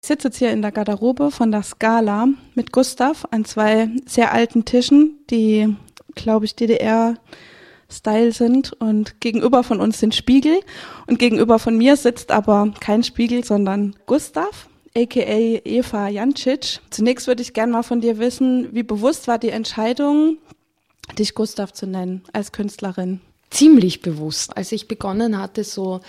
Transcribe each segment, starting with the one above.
Ich sitze jetzt hier in der Garderobe von der Scala mit Gustav an zwei sehr alten Tischen, die, glaube ich, DDR-Style sind. Und gegenüber von uns sind Spiegel. Und gegenüber von mir sitzt aber kein Spiegel, sondern Gustav, aka Eva Jancic. Zunächst würde ich gerne mal von dir wissen, wie bewusst war die Entscheidung, dich Gustav zu nennen als Künstlerin? ziemlich bewusst. Als ich begonnen hatte, so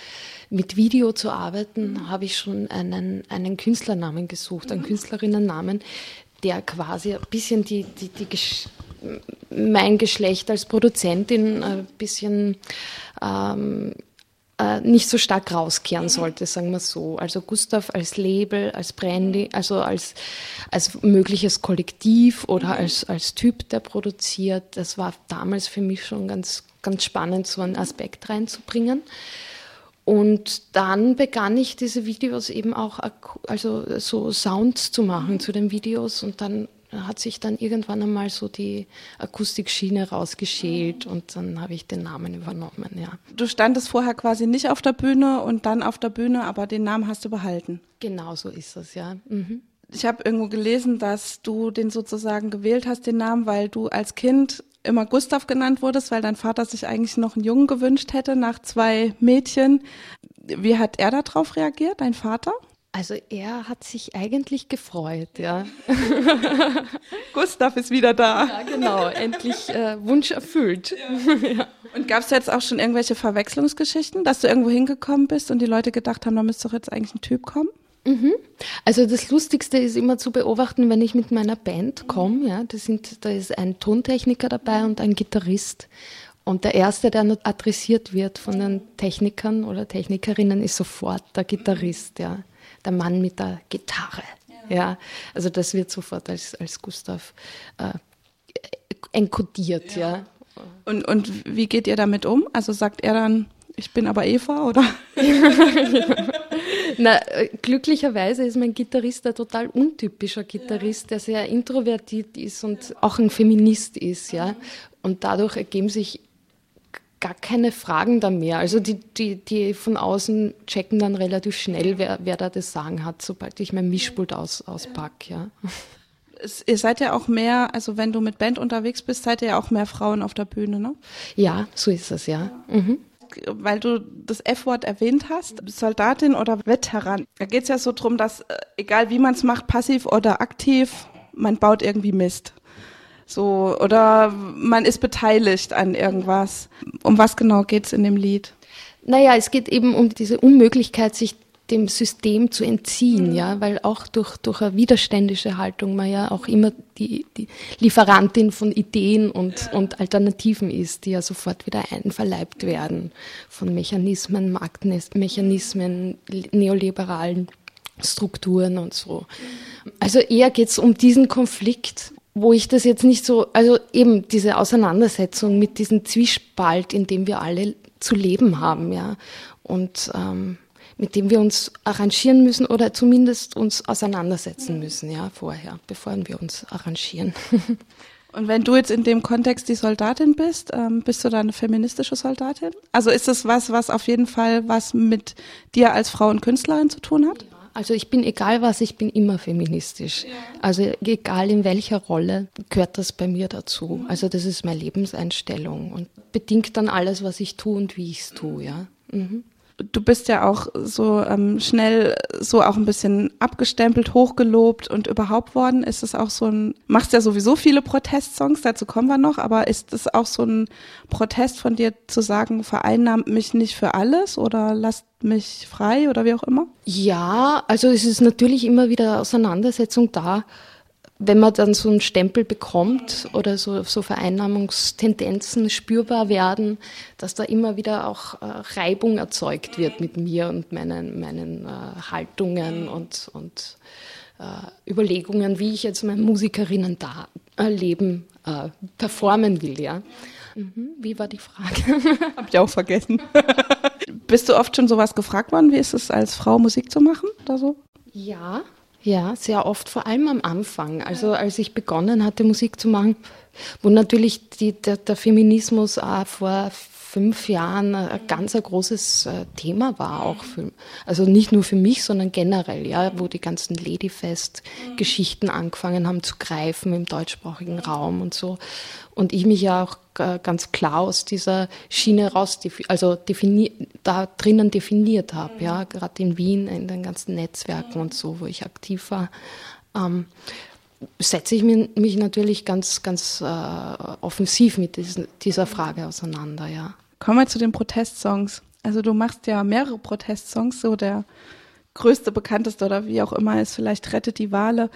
mit Video zu arbeiten, habe ich schon einen, einen Künstlernamen gesucht, einen Künstlerinnennamen, der quasi ein bisschen die, die, die Gesch mein Geschlecht als Produzentin ein bisschen ähm, äh, nicht so stark rauskehren sollte, sagen wir so. Also Gustav als Label, als Brandy, also als, als mögliches Kollektiv oder als, als Typ, der produziert, das war damals für mich schon ganz ganz spannend, so einen Aspekt reinzubringen. Und dann begann ich diese Videos eben auch, also so Sounds zu machen zu den Videos und dann hat sich dann irgendwann einmal so die Akustikschiene rausgeschält und dann habe ich den Namen übernommen, ja. Du standest vorher quasi nicht auf der Bühne und dann auf der Bühne, aber den Namen hast du behalten. Genau so ist es, ja. Mhm. Ich habe irgendwo gelesen, dass du den sozusagen gewählt hast, den Namen, weil du als Kind immer Gustav genannt wurdest, weil dein Vater sich eigentlich noch einen Jungen gewünscht hätte nach zwei Mädchen. Wie hat er darauf reagiert, dein Vater? Also er hat sich eigentlich gefreut, ja. Gustav ist wieder da. Ja, genau, endlich äh, Wunsch erfüllt. Ja. ja. Und gab es jetzt auch schon irgendwelche Verwechslungsgeschichten, dass du irgendwo hingekommen bist und die Leute gedacht haben, da müsste doch jetzt eigentlich ein Typ kommen? Mhm. Also das Lustigste ist immer zu beobachten, wenn ich mit meiner Band komme. Ja, das sind, da ist ein Tontechniker dabei und ein Gitarrist. Und der erste, der adressiert wird von den Technikern oder Technikerinnen, ist sofort der Gitarrist, ja, der Mann mit der Gitarre. Ja, also das wird sofort als, als Gustav äh, enkodiert, ja. ja. Und, und wie geht ihr damit um? Also sagt er dann, ich bin aber Eva, oder? Na, äh, glücklicherweise ist mein Gitarrist ein total untypischer Gitarrist, der sehr introvertiert ist und auch ein Feminist ist, ja. Und dadurch ergeben sich gar keine Fragen da mehr. Also die, die, die von außen checken dann relativ schnell, wer, wer da das Sagen hat, sobald ich mein Mischpult aus, auspacke, ja. Es, ihr seid ja auch mehr, also wenn du mit Band unterwegs bist, seid ihr ja auch mehr Frauen auf der Bühne, ne? Ja, so ist es, ja. Mhm weil du das F-Wort erwähnt hast, Soldatin oder Veteran. Da geht es ja so drum, dass äh, egal wie man es macht, passiv oder aktiv, man baut irgendwie Mist. So, oder man ist beteiligt an irgendwas. Um was genau geht es in dem Lied? Naja, es geht eben um diese Unmöglichkeit, sich dem System zu entziehen, ja, weil auch durch, durch eine widerständische Haltung man ja auch immer die, die Lieferantin von Ideen und, und Alternativen ist, die ja sofort wieder einverleibt werden von Mechanismen, Marktmechanismen, neoliberalen Strukturen und so. Also eher geht es um diesen Konflikt, wo ich das jetzt nicht so, also eben diese Auseinandersetzung mit diesem Zwiespalt, in dem wir alle zu leben haben, ja. Und ähm, mit dem wir uns arrangieren müssen oder zumindest uns auseinandersetzen müssen, ja, vorher, bevor wir uns arrangieren. Und wenn du jetzt in dem Kontext die Soldatin bist, ähm, bist du da eine feministische Soldatin? Also ist das was, was auf jeden Fall was mit dir als Frau und Künstlerin zu tun hat? Also ich bin egal was, ich bin immer feministisch. Also egal in welcher Rolle gehört das bei mir dazu. Also das ist meine Lebenseinstellung und bedingt dann alles, was ich tue und wie ich es tue, ja. Mhm du bist ja auch so ähm, schnell so auch ein bisschen abgestempelt, hochgelobt und überhaupt worden. Ist es auch so ein, machst ja sowieso viele Protestsongs, dazu kommen wir noch, aber ist es auch so ein Protest von dir zu sagen, vereinnahmt mich nicht für alles oder lasst mich frei oder wie auch immer? Ja, also es ist natürlich immer wieder Auseinandersetzung da wenn man dann so einen Stempel bekommt oder so, so Vereinnahmungstendenzen spürbar werden, dass da immer wieder auch äh, Reibung erzeugt wird mit mir und meinen, meinen äh, Haltungen und, und äh, Überlegungen, wie ich jetzt mein Musikerinnen da äh, Leben äh, performen will. Ja. Mhm. Wie war die Frage? Hab ich auch vergessen. Bist du oft schon sowas gefragt worden? Wie ist es als Frau Musik zu machen oder so? Ja, ja, sehr oft, vor allem am Anfang. Also als ich begonnen hatte, Musik zu machen, wo natürlich die, der, der, Feminismus auch vor fünf Jahren ein ganz ein großes äh, Thema war auch für, also nicht nur für mich, sondern generell, ja, wo die ganzen Ladyfest-Geschichten angefangen haben zu greifen im deutschsprachigen Raum und so. Und ich mich ja auch ganz klar aus dieser Schiene raus, also defini da drinnen definiert habe, ja, gerade in Wien, in den ganzen Netzwerken und so, wo ich aktiv war. Ähm, setze ich mich natürlich ganz, ganz äh, offensiv mit diesen, dieser Frage auseinander, ja. Kommen wir zu den Protestsongs. Also du machst ja mehrere Protestsongs, so der größte, bekannteste oder wie auch immer ist vielleicht Rettet die Wale.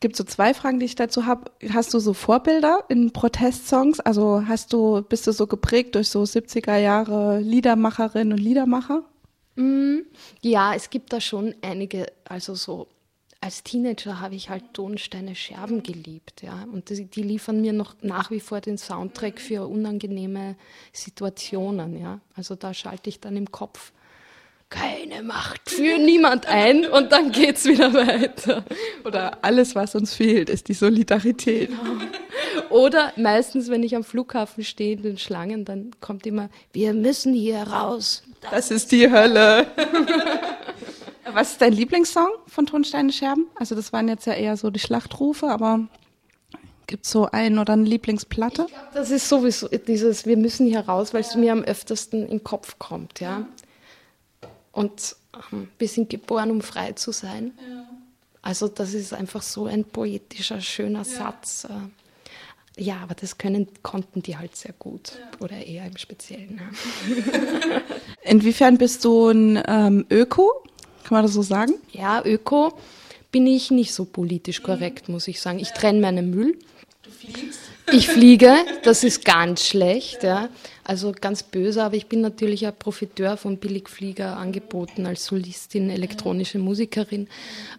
Gibt so zwei Fragen, die ich dazu habe. Hast du so Vorbilder in Protestsongs? Also hast du, bist du so geprägt durch so 70er Jahre Liedermacherinnen und Liedermacher? Mm, ja, es gibt da schon einige, also so als Teenager habe ich halt Tonsteine Scherben geliebt, ja. Und die, die, liefern mir noch nach wie vor den Soundtrack für unangenehme Situationen, ja. Also da schalte ich dann im Kopf keine Macht für niemand ein und dann geht's wieder weiter. Oder alles, was uns fehlt, ist die Solidarität. Genau. Oder meistens, wenn ich am Flughafen stehe in den Schlangen, dann kommt immer, wir müssen hier raus. Das, das ist die Hölle. Was ist dein Lieblingssong von Tonsteine Scherben? Also das waren jetzt ja eher so die Schlachtrufe, aber gibt es so einen oder eine Lieblingsplatte? Glaub, das ist sowieso dieses, wir müssen hier raus, weil es mir am öftesten in den Kopf kommt, ja. Und ähm, wir sind geboren, um frei zu sein. Ja. Also das ist einfach so ein poetischer, schöner ja. Satz. Äh, ja, aber das können, konnten die halt sehr gut. Ja. Oder eher im Speziellen. Inwiefern bist du ein ähm, Öko? Kann man das so sagen? Ja, Öko bin ich nicht so politisch korrekt, muss ich sagen. Ich trenne meinen Müll. Du fliegst? Ich fliege, das ist ganz schlecht, ja. Also ganz böse, aber ich bin natürlich ein Profiteur von Billigflieger angeboten als Solistin, elektronische Musikerin.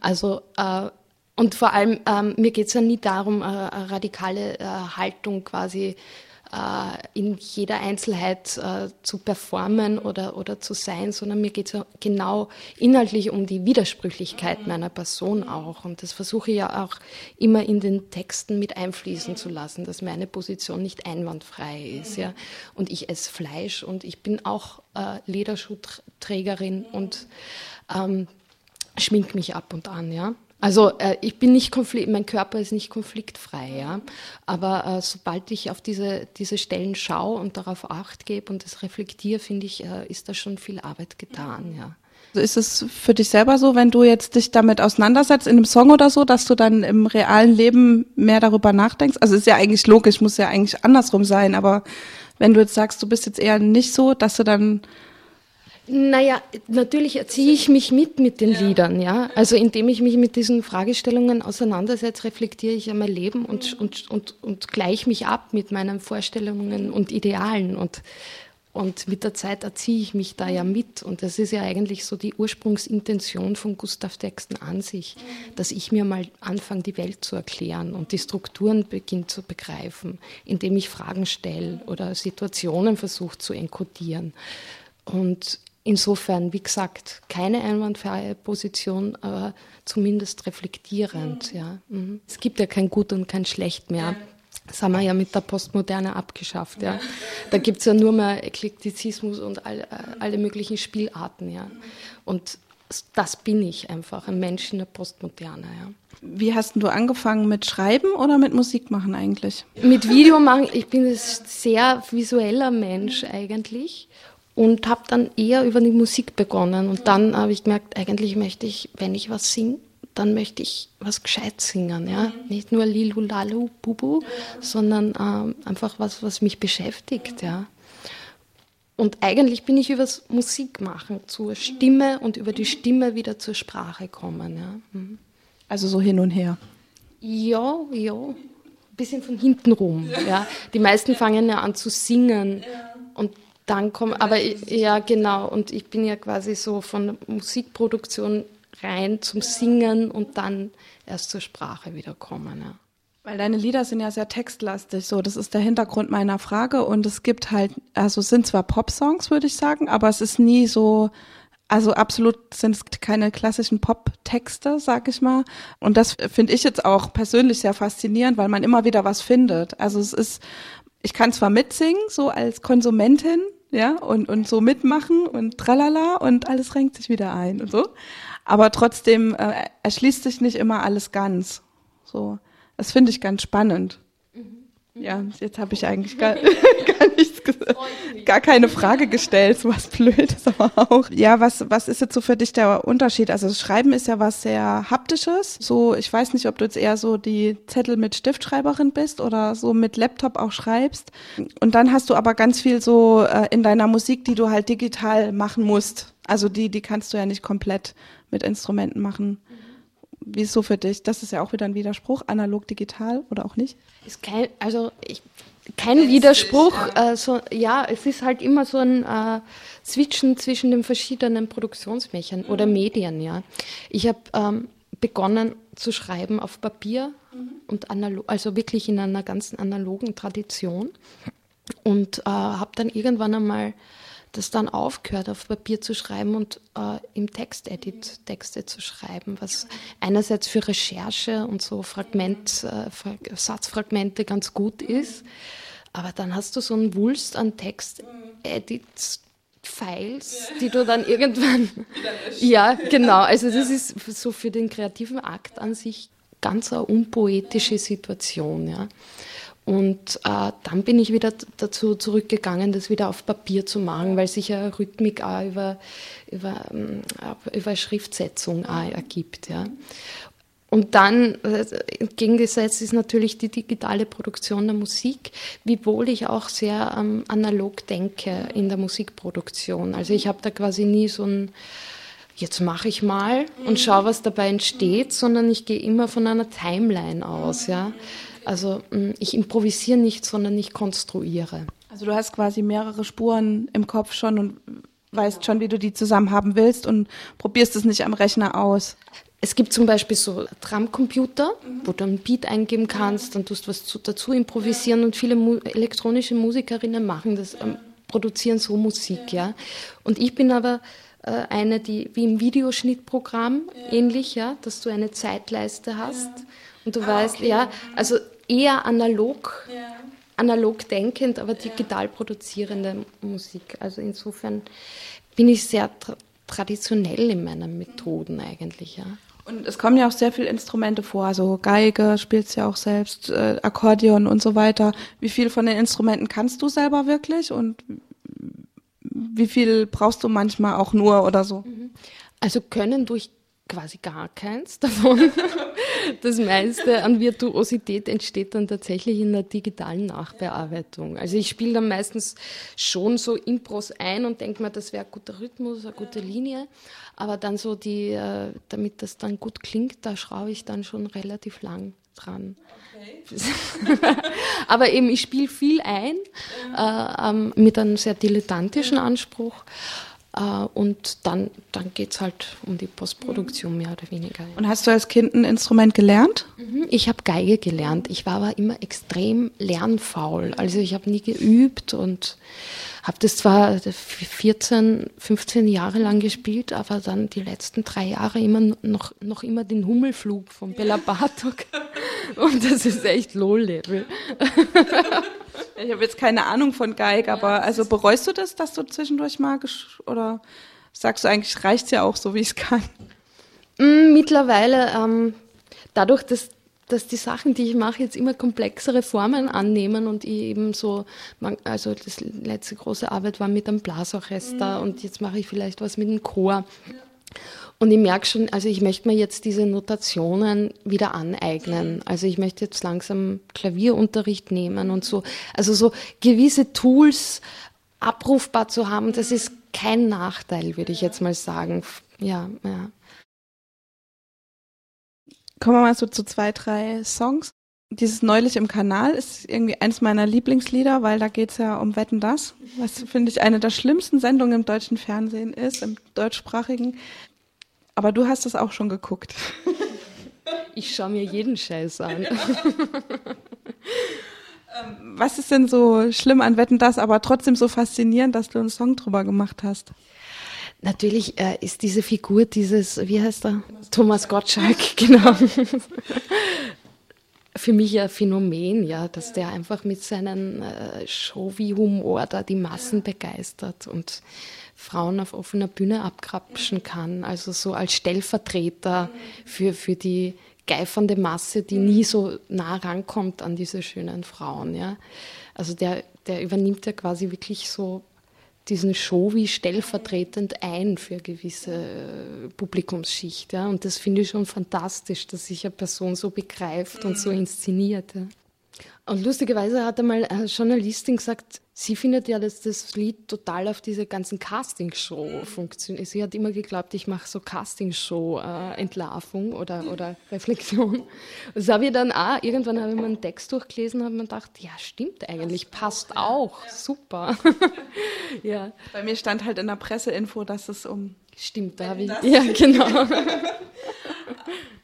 Also äh, und vor allem, ähm, mir geht es ja nie darum, äh, radikale äh, Haltung quasi äh, in jeder Einzelheit äh, zu performen oder, oder zu sein, sondern mir geht es ja genau inhaltlich um die Widersprüchlichkeit meiner Person auch. Und das versuche ich ja auch immer in den Texten mit einfließen zu lassen, dass meine Position nicht einwandfrei ist. Ja? Und ich esse Fleisch und ich bin auch äh, Lederschuhträgerin und ähm, schmink mich ab und an, ja. Also äh, ich bin nicht konflikt, mein Körper ist nicht konfliktfrei, ja. Aber äh, sobald ich auf diese, diese Stellen schaue und darauf Acht gebe und das reflektiere, finde ich, äh, ist da schon viel Arbeit getan, ja. Also ist es für dich selber so, wenn du jetzt dich damit auseinandersetzt in einem Song oder so, dass du dann im realen Leben mehr darüber nachdenkst? Also ist ja eigentlich logisch, muss ja eigentlich andersrum sein, aber wenn du jetzt sagst, du bist jetzt eher nicht so, dass du dann naja, natürlich erziehe ich mich mit mit den ja. Liedern, ja. Also indem ich mich mit diesen Fragestellungen auseinandersetze, reflektiere ich ja mein Leben und, und, und, und gleiche mich ab mit meinen Vorstellungen und Idealen und, und mit der Zeit erziehe ich mich da ja mit. Und das ist ja eigentlich so die Ursprungsintention von Gustav Texten an sich, dass ich mir mal anfange, die Welt zu erklären und die Strukturen beginne zu begreifen, indem ich Fragen stelle oder Situationen versuche zu enkodieren. Und Insofern, wie gesagt, keine einwandfreie Position, aber zumindest reflektierend. Mhm. Ja. Mhm. Es gibt ja kein Gut und kein Schlecht mehr. Das haben wir ja mit der Postmoderne abgeschafft. Ja. Da gibt es ja nur mehr Eklektizismus und all, alle möglichen Spielarten. Ja. Und das bin ich einfach, ein Mensch in der Postmoderne. Ja. Wie hast du angefangen mit Schreiben oder mit Musik machen eigentlich? Mit Video machen, ich bin ein sehr visueller Mensch eigentlich und habe dann eher über die Musik begonnen. Und dann habe ich gemerkt, eigentlich möchte ich, wenn ich was singe, dann möchte ich was gescheit singen, ja. Nicht nur Lilu Lalu Bubu, sondern ähm, einfach was, was mich beschäftigt, ja. Und eigentlich bin ich übers Musikmachen zur Stimme und über die Stimme wieder zur Sprache kommen, ja. Mhm. Also so hin und her. Ja, ja. Ein bisschen von hinten rum, ja. Die meisten fangen ja an zu singen und dann kommen, aber ja, genau. Und ich bin ja quasi so von Musikproduktion rein zum Singen und dann erst zur Sprache wiederkommen. Ja. Weil deine Lieder sind ja sehr textlastig, so das ist der Hintergrund meiner Frage und es gibt halt, also es sind zwar Pop-Songs, würde ich sagen, aber es ist nie so, also absolut sind es keine klassischen Pop-Texte, sag ich mal. Und das finde ich jetzt auch persönlich sehr faszinierend, weil man immer wieder was findet. Also es ist, ich kann zwar mitsingen, so als Konsumentin, ja, und, und so mitmachen und tralala und alles renkt sich wieder ein und so. Aber trotzdem äh, erschließt sich nicht immer alles ganz. So, das finde ich ganz spannend. Ja, jetzt habe ich eigentlich gar, gar nichts gesagt, gar keine Frage gestellt, so was Blödes aber auch. Ja, was, was ist jetzt so für dich der Unterschied? Also das Schreiben ist ja was sehr haptisches. So, ich weiß nicht, ob du jetzt eher so die Zettel mit Stiftschreiberin bist oder so mit Laptop auch schreibst. Und dann hast du aber ganz viel so äh, in deiner Musik, die du halt digital machen musst. Also die, die kannst du ja nicht komplett mit Instrumenten machen. Wie ist so für dich? Das ist ja auch wieder ein Widerspruch, analog, digital oder auch nicht? Ist kein, also ich, kein Widerspruch. Äh, so, ja, es ist halt immer so ein äh, Switchen zwischen den verschiedenen Produktionsmechern mhm. oder Medien. Ja, ich habe ähm, begonnen zu schreiben auf Papier mhm. und analog, also wirklich in einer ganzen analogen Tradition und äh, habe dann irgendwann einmal das dann aufgehört, auf Papier zu schreiben und äh, im Textedit Texte zu schreiben, was einerseits für Recherche und so Fragment, äh, Satzfragmente ganz gut ist, aber dann hast du so einen Wulst an Textedits. Files, die du dann irgendwann. ja, genau. Also das ist so für den kreativen Akt an sich ganz eine unpoetische Situation, ja. Und äh, dann bin ich wieder dazu zurückgegangen, das wieder auf Papier zu machen, weil sich ja Rhythmik auch über, über, ähm, über Schriftsetzung auch ergibt. Ja. Und dann äh, entgegengesetzt ist natürlich die digitale Produktion der Musik, wiewohl ich auch sehr ähm, analog denke in der Musikproduktion. Also ich habe da quasi nie so ein jetzt mache ich mal und schaue, was dabei entsteht, sondern ich gehe immer von einer Timeline aus, ja. Also mm, ich improvisiere nicht, sondern ich konstruiere. Also du hast quasi mehrere Spuren im Kopf schon und weißt schon, wie du die zusammen haben willst und probierst es nicht am Rechner aus. Es gibt zum Beispiel so Drumcomputer, mhm. wo du ein Beat eingeben kannst, dann tust du was dazu improvisieren und viele mu elektronische Musikerinnen machen das, ähm, produzieren so Musik, ja. Und ich bin aber äh, eine, die wie im Videoschnittprogramm ähnlich, ja, dass du eine Zeitleiste hast und du ah, weißt, okay. ja, also eher analog, ja. analog denkend, aber digital produzierende Musik. Also insofern bin ich sehr tra traditionell in meinen Methoden eigentlich, ja. Und es kommen ja auch sehr viele Instrumente vor, also Geige spielst ja auch selbst, äh, Akkordeon und so weiter. Wie viel von den Instrumenten kannst du selber wirklich und wie viel brauchst du manchmal auch nur oder so? Mhm. Also können durch quasi gar keins davon. Das meiste an Virtuosität entsteht dann tatsächlich in der digitalen Nachbearbeitung. Also ich spiele dann meistens schon so Impros ein und denke mir, das wäre ein guter Rhythmus, eine gute Linie. Aber dann so die, äh, damit das dann gut klingt, da schraube ich dann schon relativ lang dran. Okay. Aber eben, ich spiele viel ein, äh, ähm, mit einem sehr dilettantischen Anspruch. Uh, und dann, dann geht es halt um die Postproduktion mehr oder weniger. Und hast du als Kind ein Instrument gelernt? Mhm. Ich habe Geige gelernt. Ich war aber immer extrem lernfaul. Also ich habe nie geübt und habe das zwar 14, 15 Jahre lang gespielt, aber dann die letzten drei Jahre immer noch, noch immer den Hummelflug von Bela Bartok. und das ist echt Low-Level. Ich habe jetzt keine Ahnung von Geig, aber also bereust du das, dass du zwischendurch mal oder sagst du eigentlich, reicht es ja auch so, wie es kann? Mm, mittlerweile, ähm, dadurch, dass, dass die Sachen, die ich mache, jetzt immer komplexere Formen annehmen und ich eben so, also das letzte große Arbeit war mit einem Blasorchester mhm. und jetzt mache ich vielleicht was mit einem Chor. Ja. Und ich merke schon, also ich möchte mir jetzt diese Notationen wieder aneignen. Also ich möchte jetzt langsam Klavierunterricht nehmen und so. Also so gewisse Tools abrufbar zu haben, das ist kein Nachteil, würde ich jetzt mal sagen. Ja, ja. Kommen wir mal so zu zwei, drei Songs. Dieses Neulich im Kanal ist irgendwie eines meiner Lieblingslieder, weil da geht es ja um Wetten das, was finde ich eine der schlimmsten Sendungen im deutschen Fernsehen ist, im deutschsprachigen. Aber du hast es auch schon geguckt. Ich schaue mir jeden Scheiß an. Was ist denn so schlimm an Wetten das, aber trotzdem so faszinierend, dass du einen Song drüber gemacht hast? Natürlich äh, ist diese Figur dieses, wie heißt er? Thomas Gottschalk, genau. für mich ein Phänomen, ja, dass der einfach mit seinem äh, Showy-Humor da die Massen begeistert und Frauen auf offener Bühne abkrapschen kann. Also so als Stellvertreter für, für die geifernde Masse, die nie so nah rankommt an diese schönen Frauen. Ja. Also der, der übernimmt ja quasi wirklich so diesen Show wie stellvertretend ein für gewisse äh, Publikumsschicht. Ja. Und das finde ich schon fantastisch, dass sich eine Person so begreift und so inszeniert. Ja. Und lustigerweise hat einmal eine Journalistin gesagt, sie findet ja, dass das Lied total auf diese ganzen Castingshow funktioniert. Sie hat immer geglaubt, ich mache so Castingshow-Entlarvung äh, oder, oder Reflexion. Das habe ich dann auch, irgendwann habe ich meinen Text durchgelesen und habe mir gedacht, ja, stimmt eigentlich, passt auch, super. ja. Bei mir stand halt in der Presseinfo, dass es um... Stimmt, da habe ich... Ja, genau.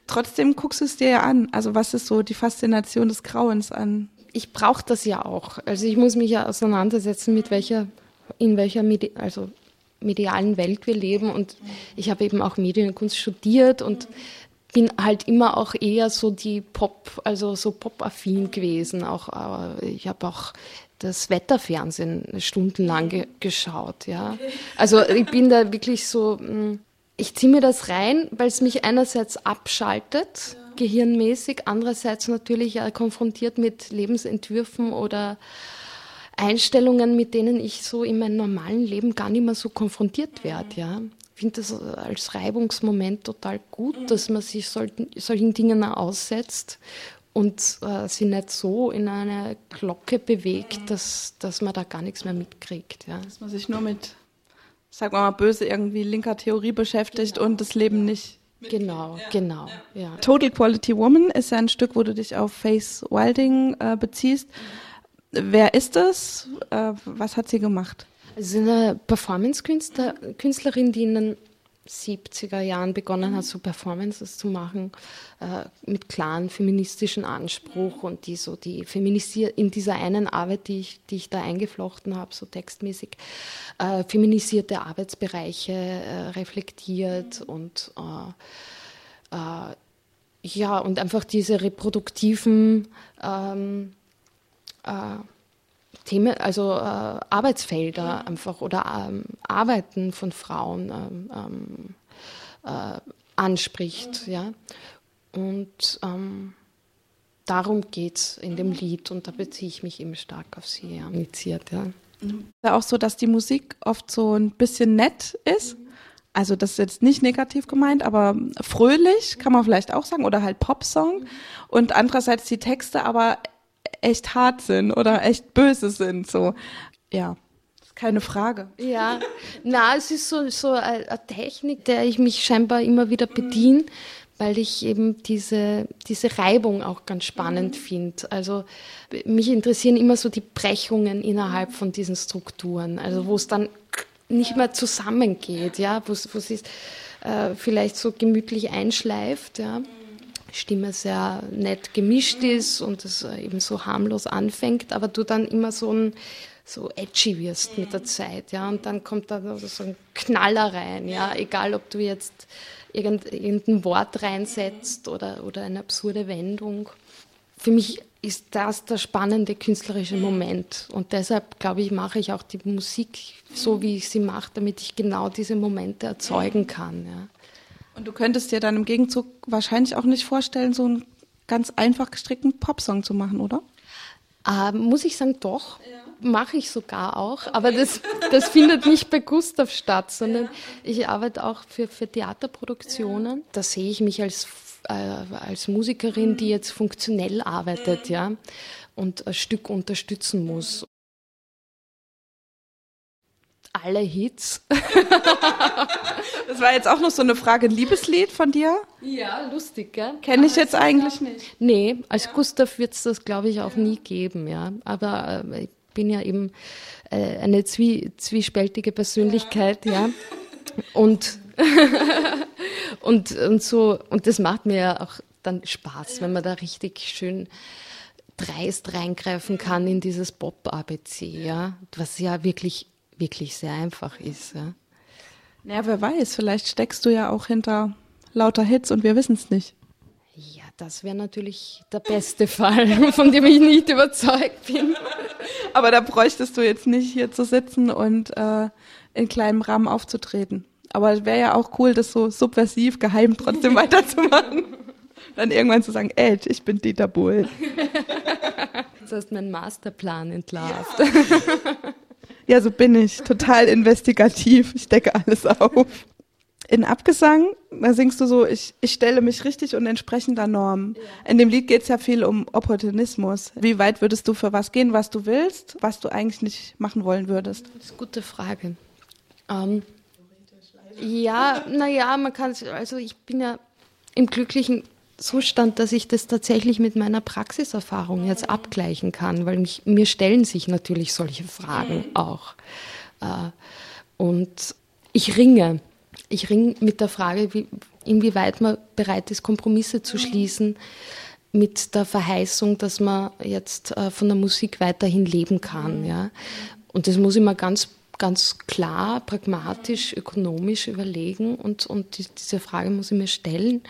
Trotzdem guckst du es dir ja an. Also was ist so die Faszination des Grauens an? Ich brauche das ja auch. Also ich muss mich ja auseinandersetzen, mit welcher, in welcher Medi also medialen Welt wir leben. Und ich habe eben auch Medienkunst studiert und bin halt immer auch eher so die Pop, also so Pop-affin gewesen. Auch äh, ich habe auch das Wetterfernsehen stundenlang ge geschaut, ja. Also ich bin da wirklich so hm, ich ziehe mir das rein, weil es mich einerseits abschaltet, ja. gehirnmäßig, andererseits natürlich äh, konfrontiert mit Lebensentwürfen oder Einstellungen, mit denen ich so in meinem normalen Leben gar nicht mehr so konfrontiert werde. Ja. Ich finde das äh, als Reibungsmoment total gut, mhm. dass man sich solchen, solchen Dingen aussetzt und äh, sie nicht so in eine Glocke bewegt, dass, dass man da gar nichts mehr mitkriegt. Ja. Dass man sich nur mit sagen wir mal böse, irgendwie linker Theorie beschäftigt genau. und das Leben nicht. Genau, genau. Ja. Total Quality Woman ist ja ein Stück, wo du dich auf Face Wilding äh, beziehst. Wer ist das? Äh, was hat sie gemacht? Sie ist eine Performance-Künstlerin, die in den 70er Jahren begonnen hat, so Performances zu machen äh, mit klaren feministischen Anspruch und die so die feminisiert in dieser einen Arbeit, die ich, die ich da eingeflochten habe, so textmäßig, äh, feminisierte Arbeitsbereiche äh, reflektiert und äh, äh, ja, und einfach diese reproduktiven ähm, äh, Themen, also äh, Arbeitsfelder einfach oder ähm, Arbeiten von Frauen ähm, ähm, äh, anspricht, ja. Und ähm, darum geht es in dem Lied und da beziehe ich mich eben stark auf sie, ja, initiiert, ja. Ja auch so, dass die Musik oft so ein bisschen nett ist. Also das ist jetzt nicht negativ gemeint, aber fröhlich kann man vielleicht auch sagen oder halt Popsong. Und andererseits die Texte aber echt hart sind oder echt böse sind. So, ja. Keine Frage. Ja, na, es ist so, so eine Technik, der ich mich scheinbar immer wieder bediene, weil ich eben diese, diese Reibung auch ganz spannend mhm. finde. Also mich interessieren immer so die Brechungen innerhalb von diesen Strukturen, also wo es dann nicht mehr zusammengeht, ja, wo es äh, vielleicht so gemütlich einschleift, ja. Stimme sehr nett gemischt ist und es eben so harmlos anfängt, aber du dann immer so ein so edgy wirst mit der Zeit, ja, und dann kommt da so ein Knaller rein, ja, egal ob du jetzt irgendein Wort reinsetzt oder, oder eine absurde Wendung. Für mich ist das der spannende künstlerische Moment. Und deshalb, glaube ich, mache ich auch die Musik so, wie ich sie mache, damit ich genau diese Momente erzeugen kann, ja. Und du könntest dir dann im Gegenzug wahrscheinlich auch nicht vorstellen, so einen ganz einfach gestrickten Popsong zu machen, oder? Äh, muss ich sagen, doch. Ja. Mache ich sogar auch. Okay. Aber das, das findet nicht bei Gustav statt, sondern ja. ich arbeite auch für, für Theaterproduktionen. Ja. Da sehe ich mich als, äh, als Musikerin, die jetzt funktionell arbeitet, ja, und ein Stück unterstützen muss alle Hits. das war jetzt auch noch so eine Frage, ein Liebeslied von dir? Ja, lustig, gell? Kenne ich jetzt eigentlich nicht. Nee, als ja. Gustav wird es das, glaube ich, auch nie geben, ja. Aber äh, ich bin ja eben äh, eine zwie zwiespältige Persönlichkeit, ja. ja. Und, und, und so, und das macht mir ja auch dann Spaß, wenn man da richtig schön dreist reingreifen kann in dieses Pop-ABC, ja, was ja wirklich wirklich sehr einfach ist. Ja. ja, wer weiß, vielleicht steckst du ja auch hinter lauter Hits und wir wissen es nicht. Ja, das wäre natürlich der beste Fall, von dem ich nicht überzeugt bin. Aber da bräuchtest du jetzt nicht hier zu sitzen und äh, in kleinem Rahmen aufzutreten. Aber es wäre ja auch cool, das so subversiv, geheim trotzdem weiterzumachen. Dann irgendwann zu sagen, ey, ich bin Dieter Bohl. Das heißt, mein Masterplan entlarvt. Ja, so bin ich. Total investigativ. Ich decke alles auf. In Abgesang, da singst du so, ich, ich stelle mich richtig und entsprechender Normen. In dem Lied geht es ja viel um Opportunismus. Wie weit würdest du für was gehen, was du willst, was du eigentlich nicht machen wollen würdest? Das ist eine gute Frage. Ähm, ja, naja, man kann es, also ich bin ja im glücklichen Zustand, dass ich das tatsächlich mit meiner Praxiserfahrung jetzt abgleichen kann, weil mich, mir stellen sich natürlich solche Fragen auch. Äh, und ich ringe. Ich ringe mit der Frage, wie, inwieweit man bereit ist, Kompromisse zu schließen mit der Verheißung, dass man jetzt äh, von der Musik weiterhin leben kann. Ja? Und das muss ich mir ganz ganz klar, pragmatisch, ökonomisch überlegen und, und die, diese Frage muss ich mir stellen.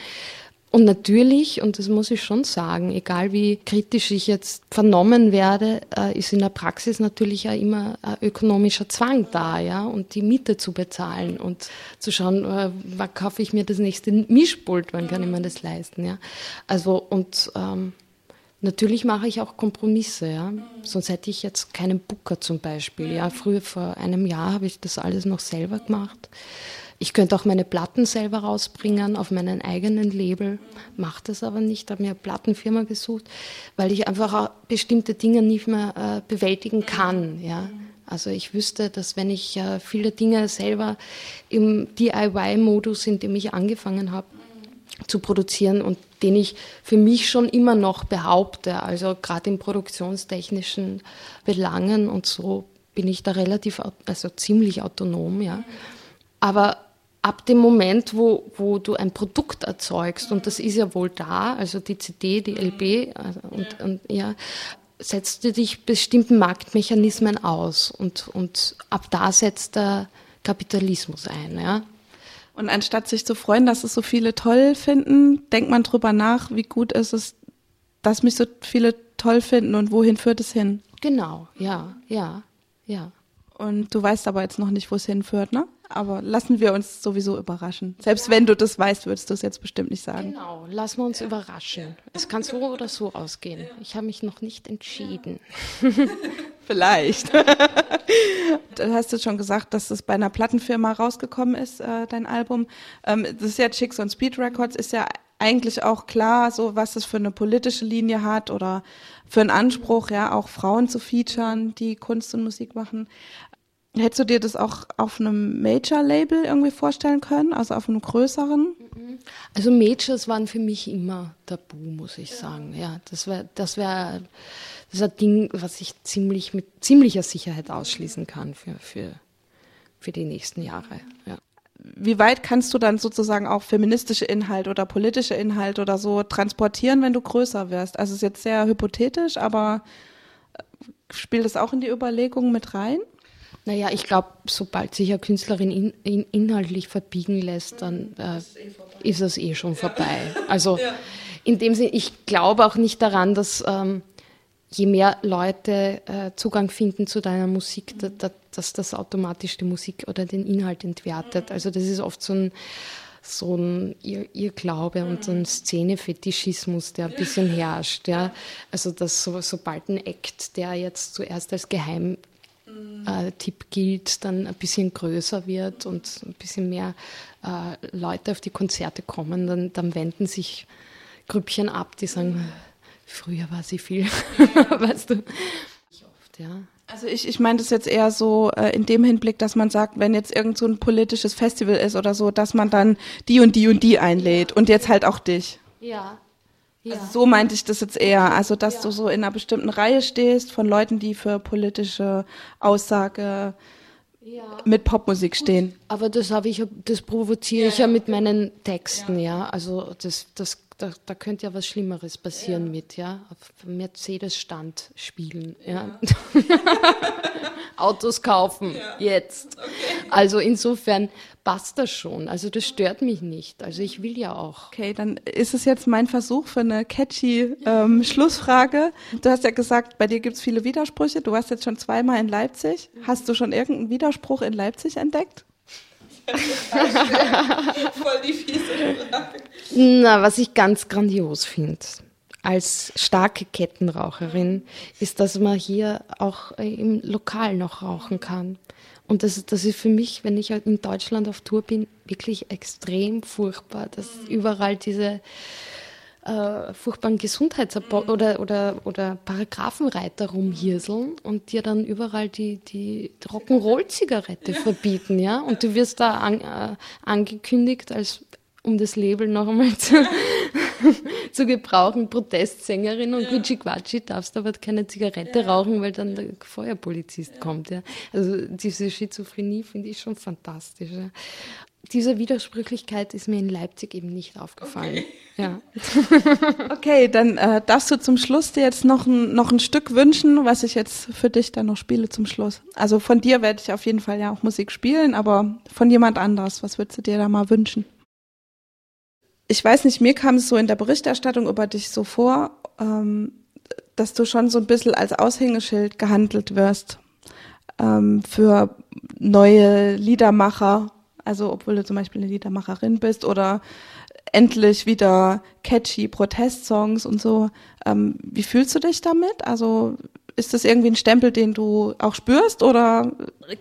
Und natürlich, und das muss ich schon sagen, egal wie kritisch ich jetzt vernommen werde, äh, ist in der Praxis natürlich auch immer ein ökonomischer Zwang da, ja, und die Miete zu bezahlen und zu schauen, äh, wann kaufe ich mir das nächste Mischpult, wann kann ich mir das leisten, ja. Also, und ähm, natürlich mache ich auch Kompromisse, ja. Sonst hätte ich jetzt keinen Booker zum Beispiel, ja. Früher, vor einem Jahr, habe ich das alles noch selber gemacht. Ich könnte auch meine Platten selber rausbringen auf meinen eigenen Label, mache das aber nicht, habe mir eine Plattenfirma gesucht, weil ich einfach bestimmte Dinge nicht mehr äh, bewältigen kann. Ja? Also ich wüsste, dass wenn ich äh, viele Dinge selber im DIY-Modus, in dem ich angefangen habe, zu produzieren und den ich für mich schon immer noch behaupte, also gerade in produktionstechnischen Belangen und so bin ich da relativ, also ziemlich autonom, ja. Aber ab dem Moment, wo, wo du ein Produkt erzeugst, und das ist ja wohl da, also die CD, die LB, also und, und ja, setzt du dich bestimmten Marktmechanismen aus und, und ab da setzt der Kapitalismus ein, ja. Und anstatt sich zu freuen, dass es so viele toll finden, denkt man drüber nach, wie gut ist es, dass mich so viele toll finden und wohin führt es hin? Genau, ja, ja, ja. Und du weißt aber jetzt noch nicht, wo es hinführt, ne? Aber lassen wir uns sowieso überraschen. Selbst ja. wenn du das weißt, würdest du es jetzt bestimmt nicht sagen. Genau, lassen wir uns überraschen. Es kann so oder so ausgehen. Ich habe mich noch nicht entschieden. Vielleicht. du hast jetzt schon gesagt, dass es bei einer Plattenfirma rausgekommen ist, äh, dein Album. Ähm, das ist ja Chicks on Speed Records, ist ja eigentlich auch klar, so was es für eine politische Linie hat oder für einen Anspruch, ja, auch Frauen zu featuren, die Kunst und Musik machen. Hättest du dir das auch auf einem Major-Label irgendwie vorstellen können, also auf einem größeren? Also Majors waren für mich immer tabu, muss ich sagen. Ja, das wäre das wär, das ist ein Ding, was ich ziemlich mit ziemlicher Sicherheit ausschließen kann für, für, für die nächsten Jahre. Ja. Wie weit kannst du dann sozusagen auch feministische Inhalte oder politische Inhalte oder so transportieren, wenn du größer wirst? Also es ist jetzt sehr hypothetisch, aber äh, spielt das auch in die Überlegungen mit rein? Naja, ich glaube, sobald sich eine Künstlerin in, in, inhaltlich verbiegen lässt, dann äh, ist es eh schon vorbei. Also ja. in dem Sinne, ich glaube auch nicht daran, dass ähm, je mehr Leute äh, Zugang finden zu deiner Musik, da, da, dass das automatisch die Musik oder den Inhalt entwertet. Also das ist oft so ein so ein Irrglaube und so ein Szenefetischismus, der ein bisschen herrscht. Ja. Also dass so, sobald ein Act, der jetzt zuerst als geheim äh, Tipp gilt, dann ein bisschen größer wird und ein bisschen mehr äh, Leute auf die Konzerte kommen, dann, dann wenden sich Grüppchen ab, die sagen, früher war sie viel, weißt du. Oft, ja. Also ich, ich meine das jetzt eher so äh, in dem Hinblick, dass man sagt, wenn jetzt irgend so ein politisches Festival ist oder so, dass man dann die und die und die einlädt und jetzt halt auch dich. Ja, ja. Also so meinte ich das jetzt eher. Also, dass ja. du so in einer bestimmten Reihe stehst von Leuten, die für politische Aussage ja. mit Popmusik stehen. Aber das habe ich, das provoziere ich ja mit meinen Texten, ja. Also das, das, da, da könnte ja was Schlimmeres passieren mit, ja. Auf Mercedes-Stand spielen, ja. Autos kaufen, jetzt. Okay. Also insofern passt das schon. Also das stört mich nicht. Also ich will ja auch. Okay, dann ist es jetzt mein Versuch für eine catchy ähm, Schlussfrage. Du hast ja gesagt, bei dir gibt es viele Widersprüche. Du warst jetzt schon zweimal in Leipzig. Hast du schon irgendeinen Widerspruch in Leipzig entdeckt? Voll die fiese Frage. Na, was ich ganz grandios finde als starke Kettenraucherin, ist, dass man hier auch im Lokal noch rauchen kann. Und das, das ist für mich, wenn ich halt in Deutschland auf Tour bin, wirklich extrem furchtbar, dass überall diese äh, furchtbaren Gesundheitsabbau mhm. oder, oder, oder Paragraphenreiter rumhirseln und dir dann überall die, die Rock'n'Roll-Zigarette ja. verbieten, ja. Und du wirst da an, äh, angekündigt als um das Label noch einmal zu, zu gebrauchen, Protestsängerin und Gucci Quatschi darfst aber keine Zigarette rauchen, weil dann der Feuerpolizist kommt. Ja. Also diese Schizophrenie finde ich schon fantastisch. Ja. Diese Widersprüchlichkeit ist mir in Leipzig eben nicht aufgefallen. Okay. Ja. okay, dann äh, darfst du zum Schluss dir jetzt noch ein, noch ein Stück wünschen, was ich jetzt für dich dann noch spiele zum Schluss. Also von dir werde ich auf jeden Fall ja auch Musik spielen, aber von jemand anders, was würdest du dir da mal wünschen? Ich weiß nicht, mir kam es so in der Berichterstattung über dich so vor, ähm, dass du schon so ein bisschen als Aushängeschild gehandelt wirst ähm, für neue Liedermacher, also obwohl du zum Beispiel eine Liedermacherin bist oder endlich wieder catchy Protestsongs und so. Ähm, wie fühlst du dich damit? Also ist das irgendwie ein Stempel, den du auch spürst oder?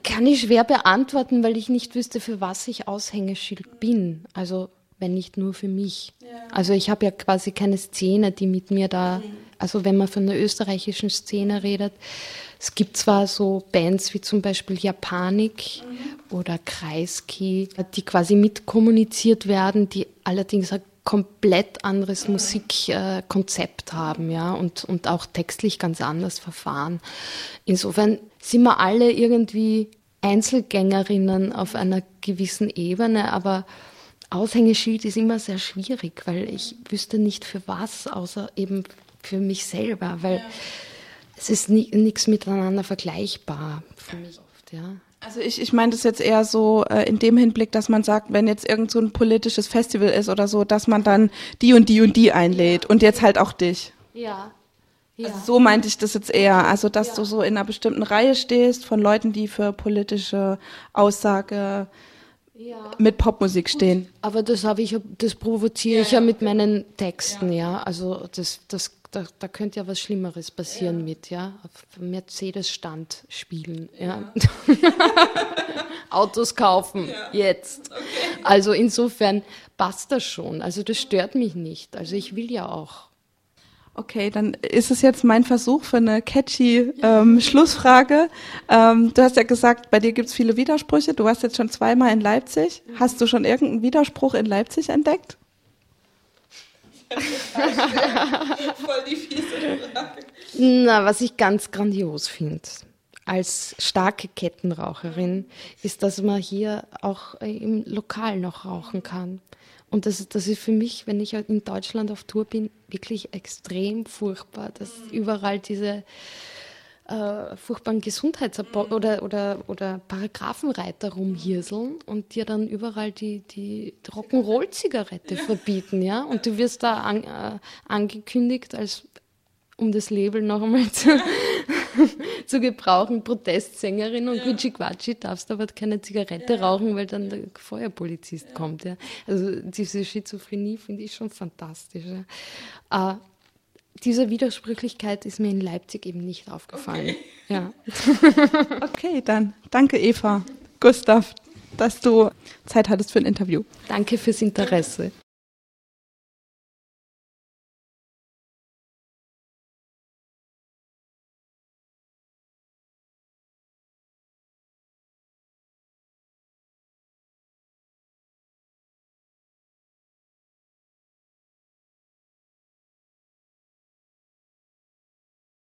Kann ich schwer beantworten, weil ich nicht wüsste, für was ich Aushängeschild bin. Also wenn nicht nur für mich. Ja. Also ich habe ja quasi keine Szene, die mit mir da, mhm. also wenn man von der österreichischen Szene redet, es gibt zwar so Bands wie zum Beispiel Japanik mhm. oder Kreisky, die quasi mitkommuniziert werden, die allerdings ein komplett anderes mhm. Musikkonzept äh, haben, ja, und, und auch textlich ganz anders verfahren. Insofern sind wir alle irgendwie Einzelgängerinnen auf einer gewissen Ebene, aber Aushängeschild ist immer sehr schwierig, weil ich wüsste nicht für was, außer eben für mich selber, weil ja. es ist nichts miteinander vergleichbar für mich oft, ja. Also ich, ich meine das jetzt eher so äh, in dem Hinblick, dass man sagt, wenn jetzt irgend so ein politisches Festival ist oder so, dass man dann die und die und die einlädt und jetzt halt auch dich. Ja. ja. Also so meinte ich das jetzt eher. Also dass ja. du so in einer bestimmten Reihe stehst von Leuten, die für politische Aussage ja. mit Popmusik stehen. Aber das habe ich, das provoziere ja, ich ja mit meinen Texten, ja. Also das, das, da, da könnte ja was Schlimmeres passieren mit, ja. Auf Mercedes-Stand spielen, ja. Autos kaufen, jetzt. Okay. Also insofern passt das schon. Also das stört mich nicht. Also ich will ja auch Okay, dann ist es jetzt mein Versuch für eine catchy ähm, Schlussfrage. Ähm, du hast ja gesagt, bei dir gibt es viele Widersprüche. Du warst jetzt schon zweimal in Leipzig. Hast du schon irgendeinen Widerspruch in Leipzig entdeckt? Voll die fiese Frage. Na, was ich ganz grandios finde als starke Kettenraucherin, ist, dass man hier auch im Lokal noch rauchen kann. Und das, das ist für mich, wenn ich in Deutschland auf Tour bin, wirklich extrem furchtbar, dass überall diese äh, furchtbaren Gesundheitsabbau oder, oder, oder Paragraphenreiter rumhirseln und dir dann überall die, die Rock'n'Roll-Zigarette verbieten, ja. Und du wirst da an, äh, angekündigt als um das Label noch einmal zu, zu gebrauchen, Protestsängerin und ja. Gucci Quatschi darfst aber keine Zigarette ja. rauchen, weil dann der Feuerpolizist ja. kommt. Ja. Also diese Schizophrenie finde ich schon fantastisch. Ja. Äh, diese Widersprüchlichkeit ist mir in Leipzig eben nicht aufgefallen. Okay. Ja. okay, dann danke Eva, Gustav, dass du Zeit hattest für ein Interview. Danke fürs Interesse.